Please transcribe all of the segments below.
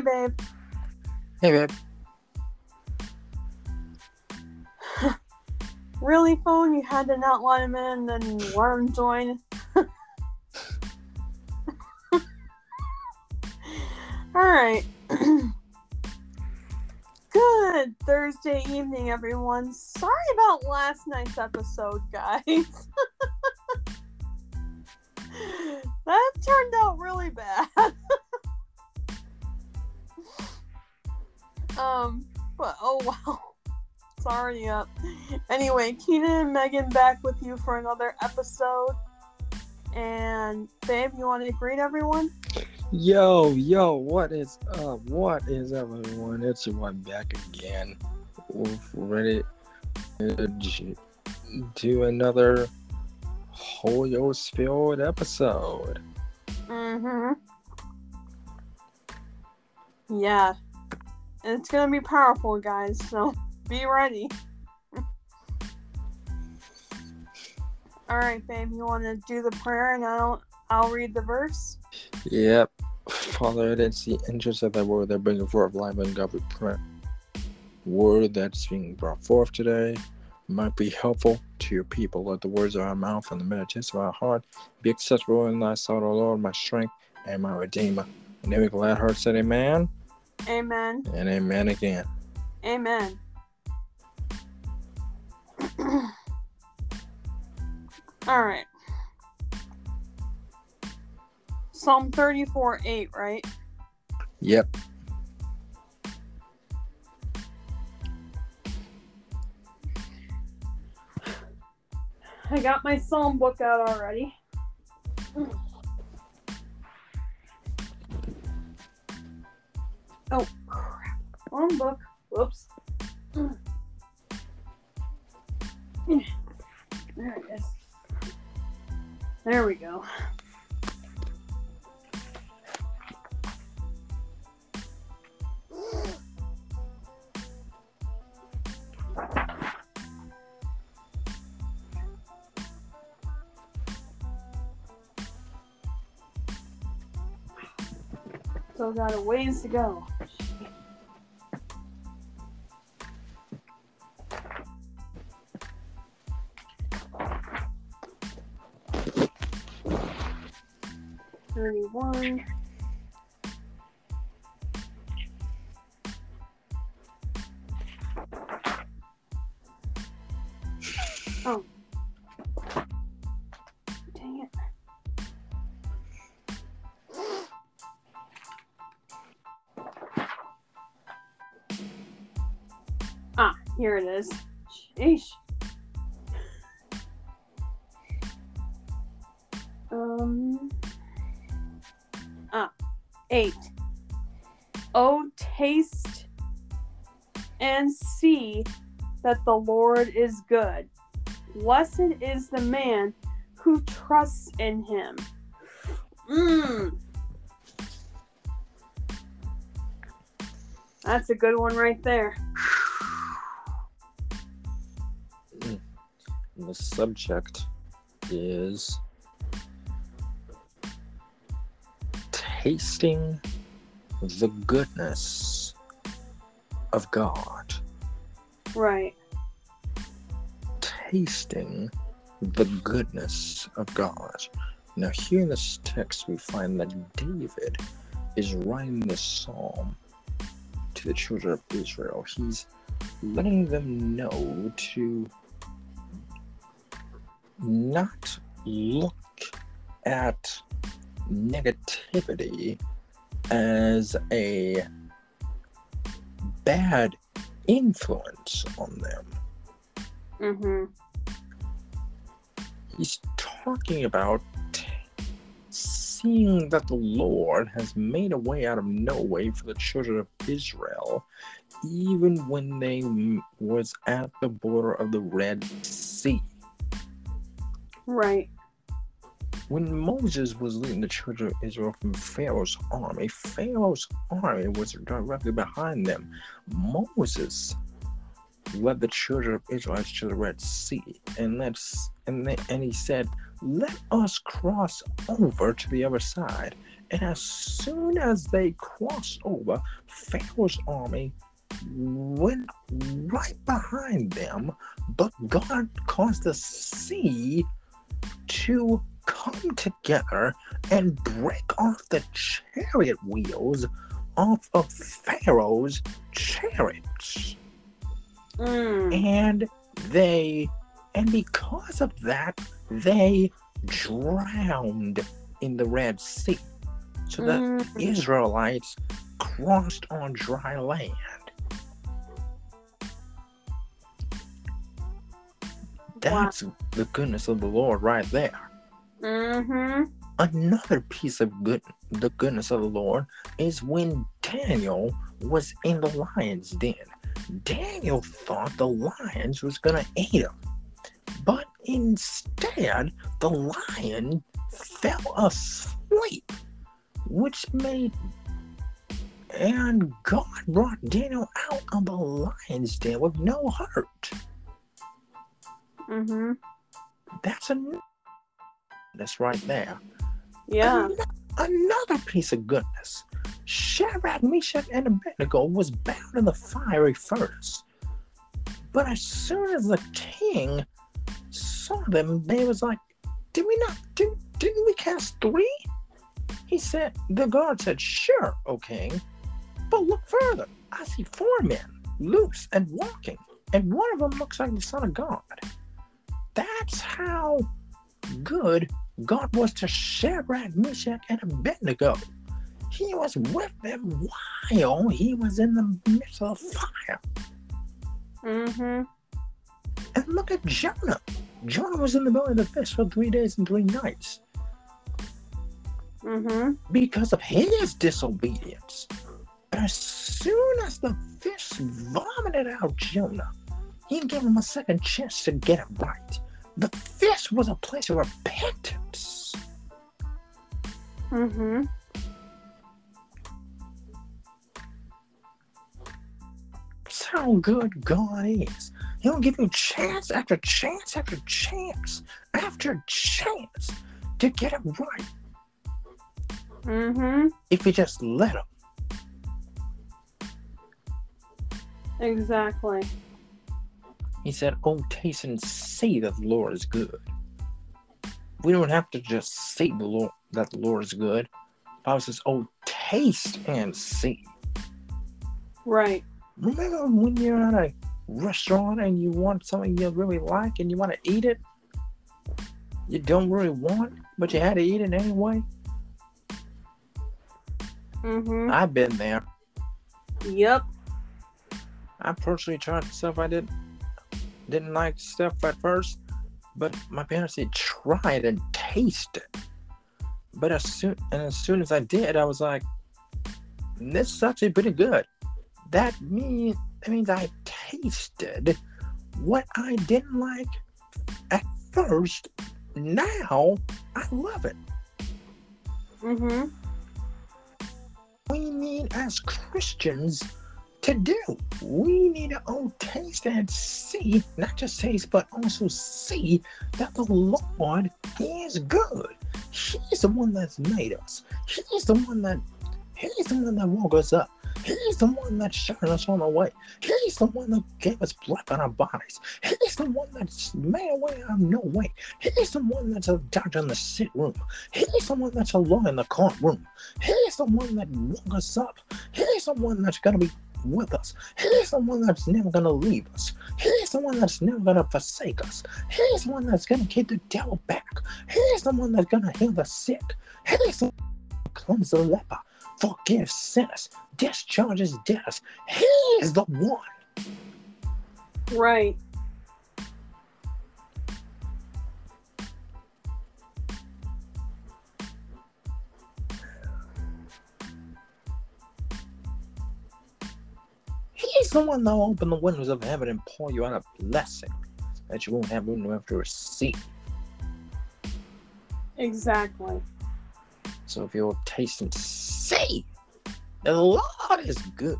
Hey, babe. Hey, babe. Really, phone? You had to not let him in and let him join? Alright. Good Thursday evening, everyone. Sorry about last night's episode, guys. that turned out really bad. Um, but oh wow. Sorry already up. Anyway, Keenan and Megan back with you for another episode. And babe, you want to greet everyone? Yo, yo, what is up? What is up, everyone? It's your one back again. We're ready to do another Holy Ghost filled episode. Mm-hmm. Yeah. And it's gonna be powerful, guys, so be ready. Alright, babe, you wanna do the prayer and I'll I'll read the verse? Yep. Father, it is the interest of that word that brings forth life and God we pray. Word that's being brought forth today might be helpful to your people. Let the words of our mouth and the meditations of our heart be acceptable in thy sight, O Lord, my strength and my redeemer. And every glad heart said amen. Amen. And amen again. Amen. All right. Psalm 34 8, right? Yep. I got my psalm book out already. Oh, crap. Wrong book. Whoops. There it is. There we go. Still got a ways to go. Here it is. Sheesh. Um. Ah, eight. Oh, taste and see that the Lord is good. Blessed is the man who trusts in him. Mmm. That's a good one right there. The subject is tasting the goodness of God. Right. Tasting the goodness of God. Now, here in this text, we find that David is writing this psalm to the children of Israel. He's letting them know to not look at negativity as a bad influence on them. Mm-hmm. He's talking about seeing that the Lord has made a way out of no way for the children of Israel, even when they was at the border of the Red Sea. Right. When Moses was leading the children of Israel from Pharaoh's army, Pharaoh's army was directly behind them. Moses led the children of Israel to the Red Sea, and let's and and he said, "Let us cross over to the other side." And as soon as they crossed over, Pharaoh's army went right behind them, but God caused the sea to come together and break off the chariot wheels off of Pharaoh's chariots. Mm. And they, and because of that, they drowned in the Red Sea. So the Mm. Israelites crossed on dry land. That's the goodness of the Lord right there. Mm-hmm. Another piece of good the goodness of the Lord is when Daniel was in the lion's den. Daniel thought the lions was gonna eat him. But instead the lion fell asleep, which made and God brought Daniel out of the lion's den with no hurt. Mm-hmm. That's a that's right there. Yeah. Ano- Another piece of goodness. Shadrach, Meshach, and Abednego was bound in the fiery furnace. But as soon as the king saw them, they was like, Did we not did, didn't we cast three? He said, the guard said, Sure, O king. But look further. I see four men, loose and walking, and one of them looks like the Son of God. That's how good God was to Shadrach, Meshach, and Abednego. He was with them while he was in the midst of the fire. Mm-hmm. And look at Jonah. Jonah was in the belly of the fish for three days and three nights Mm-hmm. because of his disobedience. As soon as the fish vomited out Jonah, he gave him a second chance to get it right. The fish was a place of repentance. Mm-hmm. That's how good God is. He'll give you chance after chance after chance after chance to get it right Mm-hmm. if you just let him. Exactly. He said, Oh, taste and see that the Lord is good. We don't have to just say the Lord that the Lord is good. The Bible says, Oh, taste and see. Right. Remember when you're at a restaurant and you want something you really like and you want to eat it? You don't really want, but you had to eat it anyway? Mm-hmm. I've been there. Yep. I personally tried stuff I didn't didn't like stuff at first, but my parents said try it and taste it. But as soon and as soon as I did, I was like, this is actually pretty good. That means that means I tasted what I didn't like at first. Now I love it. Mm-hmm. we need as Christians to do. We need to oh taste and see, not just taste, but also see that the Lord is good. He's the one that's made us. He's the one that He's the one that woke us up. He's the one that showed us on the way. He's the one that gave us breath in our bodies. He's the one that's made a way out of no way. He's the one that's a doctor in the sick room. He's the one that's a lawyer in the courtroom. He's the one that woke us up. He's the one that's gonna be with us. He's the one that's never gonna leave us. He's the one that's never gonna forsake us. He's the one that's gonna keep the devil back. He's the one that's gonna heal the sick. He's the one that cleanse the leper, forgives sinners, discharges debtors. He is the one. Right. He's now open the windows of heaven and pour you out a blessing that you won't have room enough to receive. Exactly. So if you'll taste and see, the Lord is good.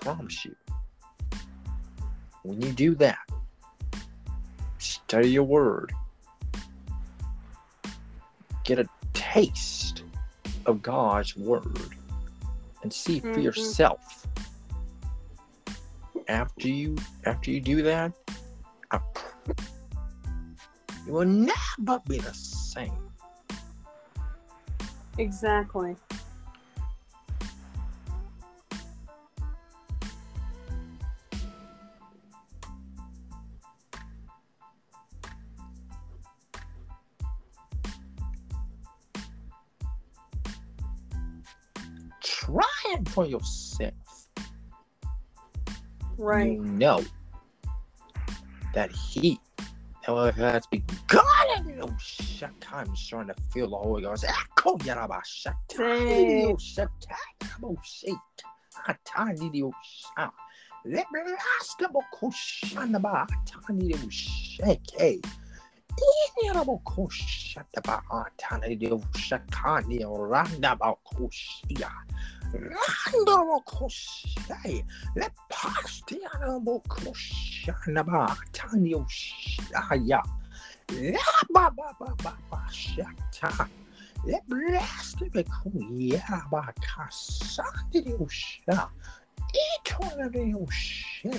Promise you. When you do that, study your word. get a taste of God's word and see for Mhm. yourself. After you after you do that, I, you will never be the same. Exactly. For yourself. Right. You know that he has begun in shut I'm starting to feel the Holy Ghost. Echo yaraba shut Same. shut shit. Atani dio sha. Let me last the kushana ba atani dio shake. Yarabo kushata ba atani dio shakani randa ba kushia. Randa ba kushia. Let pastiano bo kushana ba atani dio shaya. La ba ba ba ba ba shata. Let blessed be Yaba Kasandi Osha. Eternally Osha.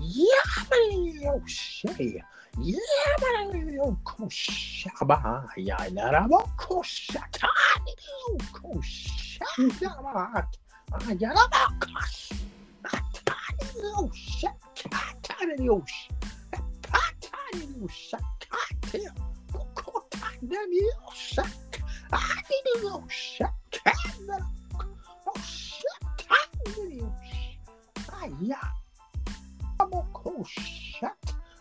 Yabali Osha. Yabali Okoshaba. Yanarabo Koshatani Okoshabat. Ayanabakas. Atani Osha. Katani Osha. Patani Osha. Katia. Okotani Osha. I didn't know shut camera. Oh shut camera. Ah yeah. I'm a cool shut. I didn't know shut. I didn't know shut. Yeah, yeah, I'm a cool shut. I didn't yeah, I'm a cool. Ah yeah.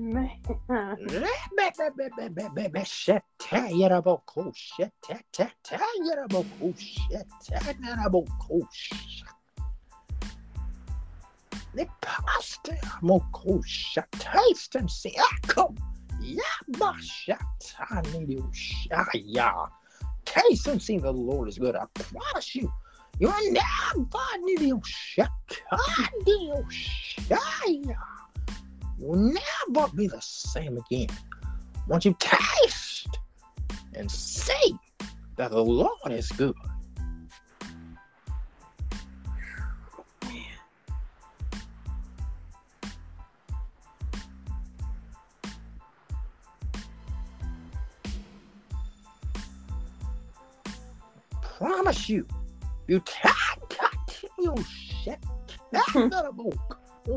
Man. The pastor Mokosha taste and see echo. Yabashatanidushaya. Taste and see the Lord is good. I promise you. You're never nidushakanidushaya. You'll never be the same again. Once you taste and see that the Lord is good. Promise you, you can't continue oh, shit. That's not a book. Oh,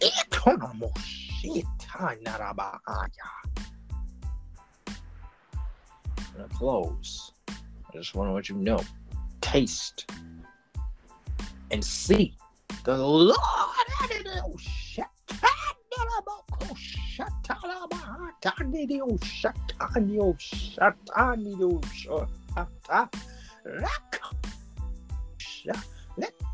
Let past the book. Oh, sh. Anda. Yeah, man, you shit. Ikatarabo kusha. Rakanio sha. Rakanio shit.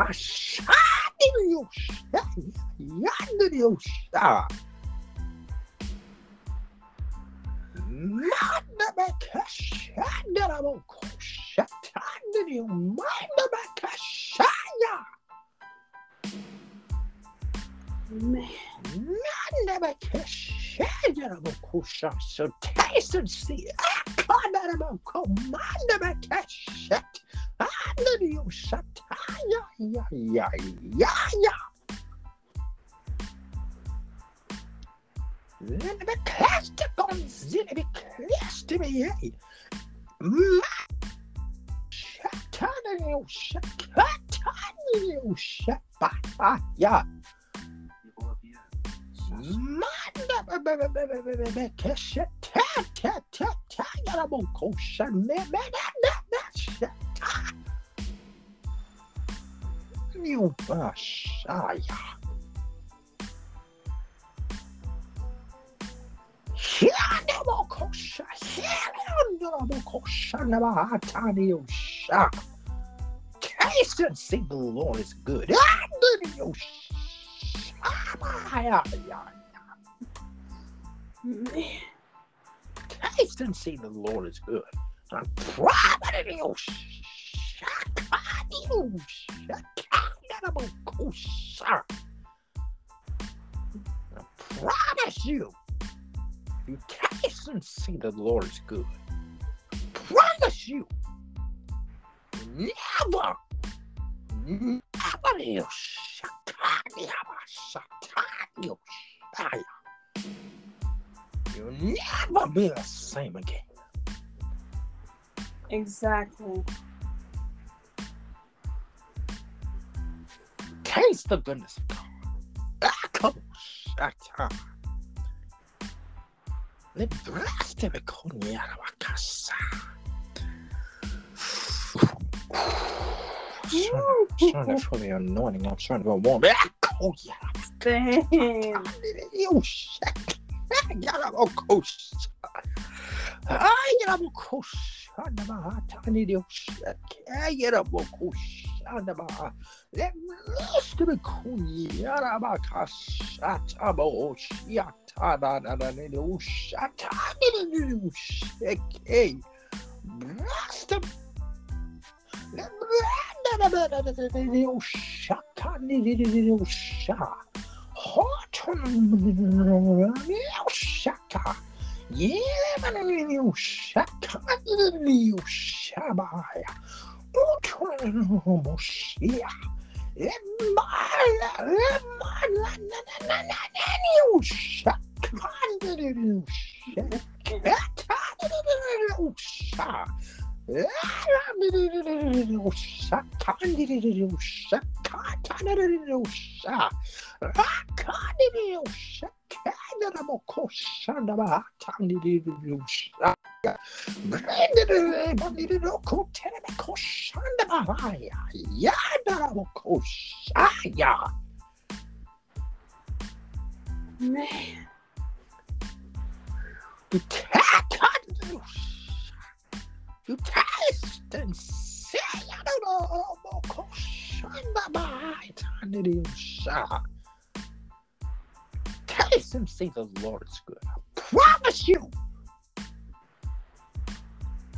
Machado de Oxá, Machado de Oxá. Manda bacaxada na mão, chatada de manda bacaxada. Manda bacaxada na mão, coxa, so taste and see. Acada na mão, comanda bacaxada the Lord. Let pasta kosha nana kata tatani kosha tatani ta ta ta ta Let Tanidiosa. Let Pastiamokosa. Let Glastimakonia. Ashadiosa. Yandiosa. Mandabakashandaramokosa. Tandidio. Mandabakashaya. Man. So taste and see. Yeah, yeah, yeah, yeah. Let me cast it on Zilly be cast to me. Shatana, shatana, shatana, yeah. You Messiah. Taste and see the Lord is good. Taste and see the Lord is good. I'm proud of you. I promise you, you taste and see the Lord is good. Promise you, never, never you You'll never be the same again. Exactly. is the goodness of God. Akashata. Libraste bekoni casa. I'm trying to feel the anointing. I'm trying to go warm. Oh, yeah. Damn. You shit. I get up, coach. I never had to. I need you. I get up, coach. Andaba, let loose to the Kunyaraba Kashatabo Shiatada and Ushata Sheke Brasta. Hot Yellow Shaka Shabaya. Rakani Man. You taste, and see. I don't know. Taste and see the Lord is good. I promise you.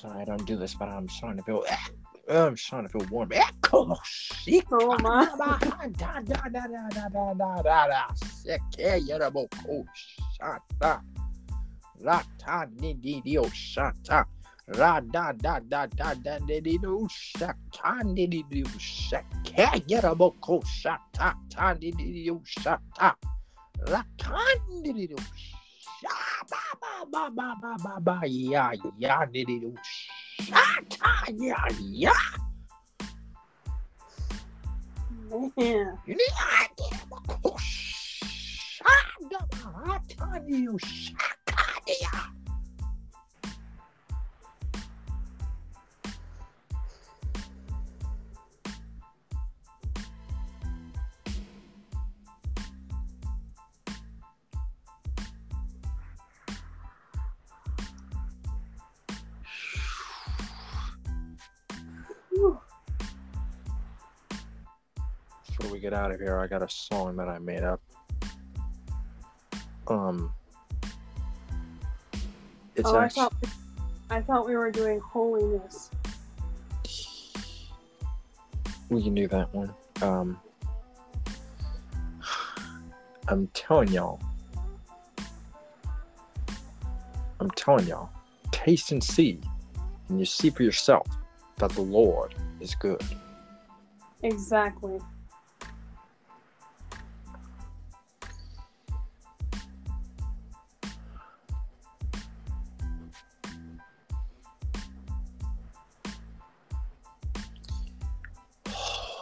sorry I don't do this, but I'm starting to feel. I'm starting to feel warm. Ra da da da da da da di do shak tan di di do shak ke yerabo ko shak ta tan di di do shak ta ra tan di di do shaba ba ba ba ba ba ba ba ya ya ni di di o sha ta ya ya. Man. You get out of here, I got a song that I made up. Um, it's oh, I actually thought, I thought we were doing holiness. we can do that one. Um, I'm telling y'all, I'm telling y'all, taste and see, and you see for yourself that the Lord is good. Exactly.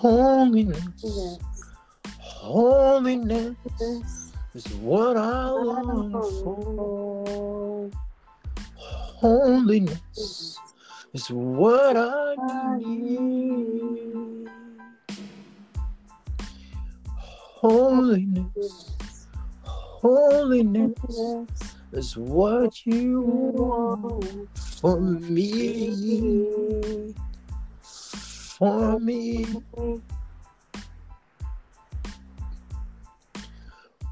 Holiness, holiness is what I long for. Holiness is what I need. Holiness, holiness is what you want for me, for me.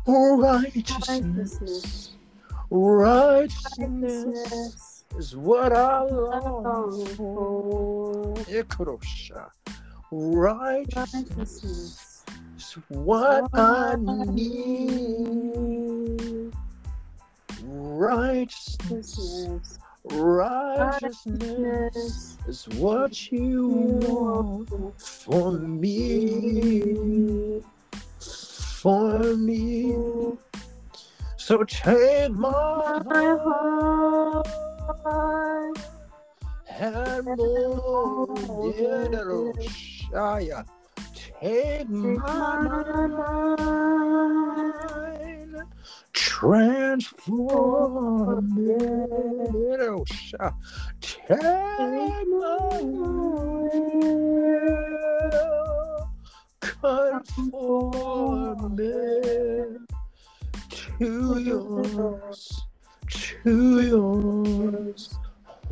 Righteousness, righteousness is what I long for. Righteousness. is what I need. Righteousness, Righteousness. is what you want for me, for me. So take my heart and mold it, Shia. Take my mind, transform it, oh, Shia. Take my will, conform it to yours, to yours,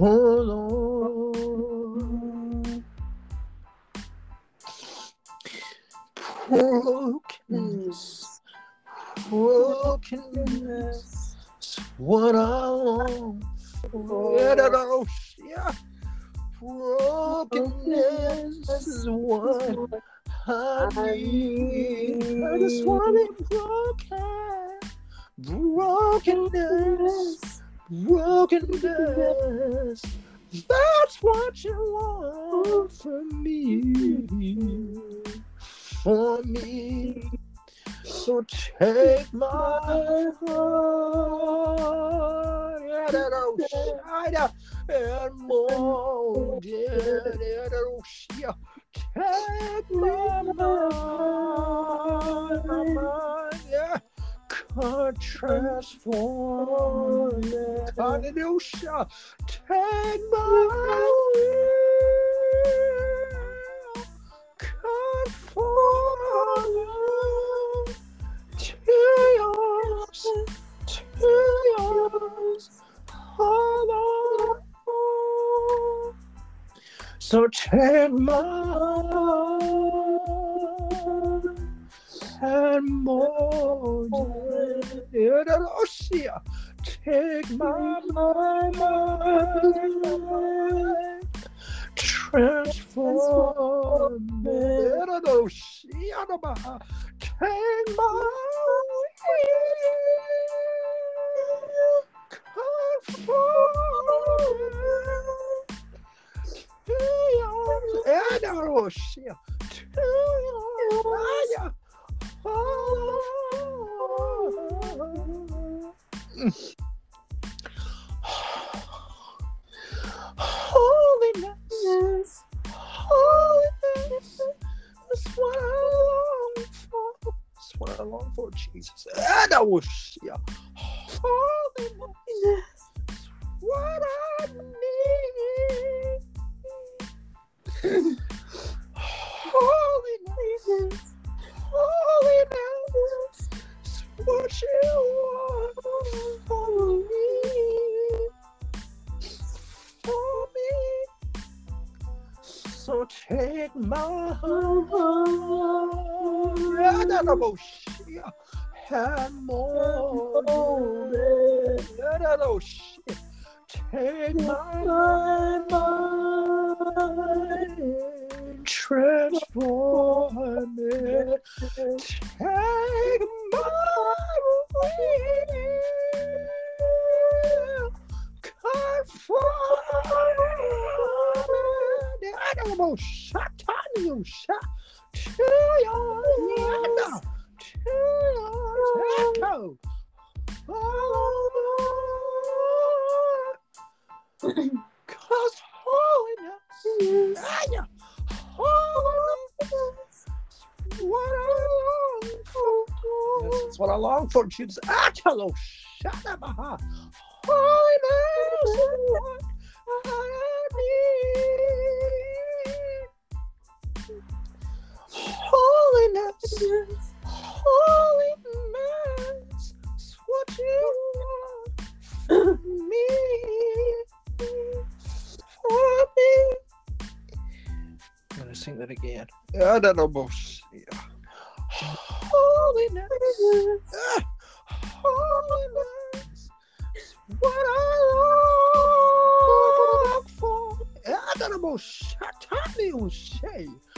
oh Lord. Brokenness, hmm. Brokenness is what I long for. Yeah, brokenness is what I need. I just want it broken. Brokenness, brokenness. That's what you want from me. For me. So take my heart shine out and mold it. yeah. Take my mind, yeah. God transform it. Hallelujah. Take my will, conform it So take heart and. Hallelujah. Take my mind, transform it. Hallelujah. Take my will, Holiness, Yes. holiness, that's what I long for. That's what I long for, Jesus. And I Adawoshia. Holiness, what I need. Holiness, holiness, is what you want for me. For me. So take my heart. And mold it. Take my mind, transform it. Take my will, conform it. I don't know, shut on you, shut to your hand, to your echo. Cause for. This is what I long for, Jesus. Atalo, Shadabaha. Holiness is what I need. Holiness, holiness is what you want for me. For me. I'm gonna sing that again. Holiness. Ah, Holiness will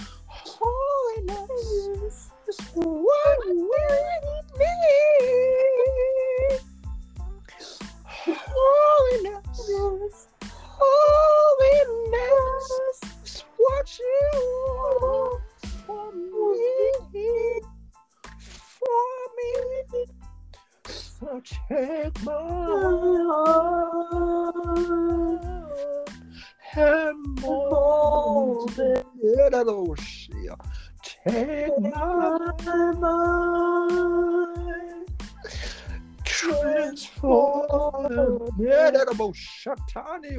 it. Shatani,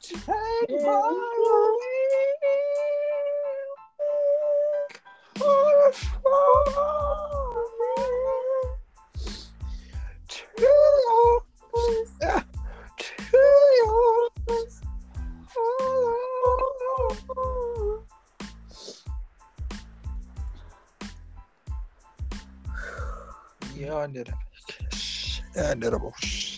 Take my will. Librasta the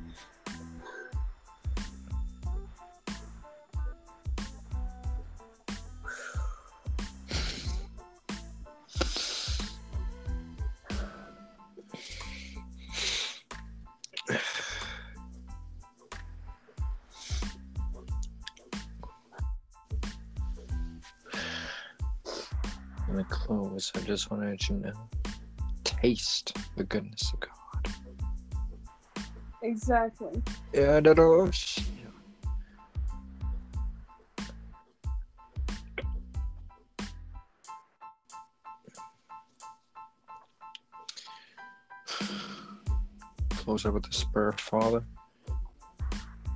me. I just want to let you know. Taste the goodness of God. Exactly. Yeah, that was. Close out with the Spirit, Father.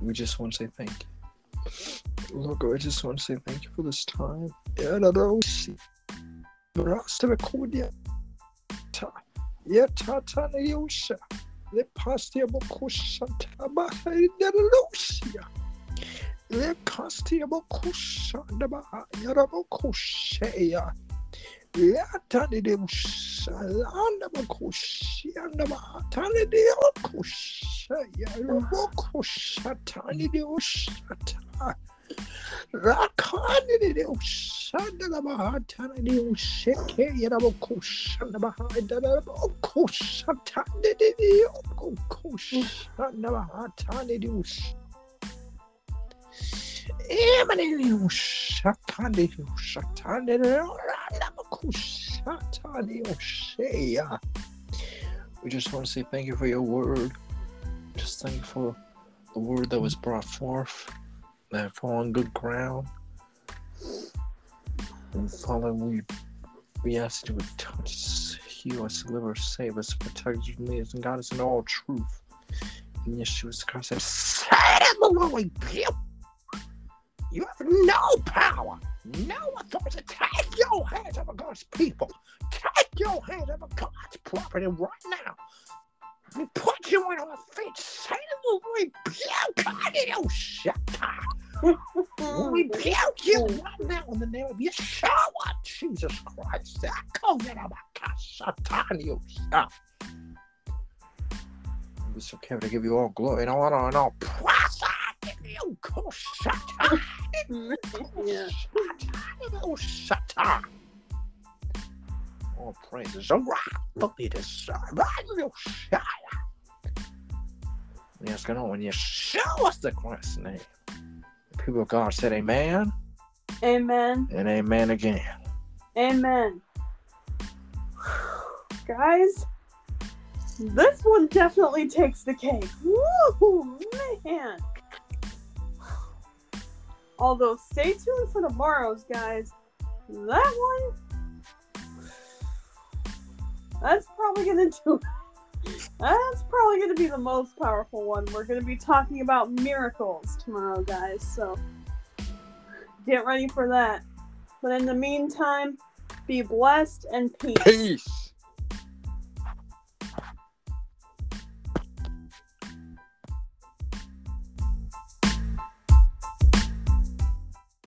We just want to say thank you. Lord, I just want to say thank you for this time. Yeah, that was. Rasta Kodia. Ta. Yeah, ta ta ne yosha. Le Pastiable Kushataba Lucia. Le Pastiable Kushandaba Yarabo Kushea. Latani de Salanda We just want to say thank you for your word. Just thank you for the word that was brought forth that fall on good ground. And Father, we we ask you would touch heal us, deliver us, save us, protect us from us, and guide us in all truth. In Yeshua's Christ, I Satan, the Lord, rebuke. You have no power, no authority. Take your hands over God's people. Take your hands over God's property right now. Put you on our feet. Satan will rebuke in shut we rebuke you right now in the name of Yeshua, Jesus Christ. I call that a Satan, you stuff! So careful to give you all glory and honor and all praise. I give you Yeah. All praises are rightfully deserved. Yes, God, when you show us the Christ's name. The people of God said amen Amen. and amen again. Amen. Guys, this one definitely takes the cake. Woo, man. Although, stay tuned for tomorrow's, guys. That one, that's probably gonna do. That's probably gonna be the most powerful one. We're gonna be talking about miracles tomorrow, guys. So get ready for that. But in the meantime, be blessed and peace. Peace.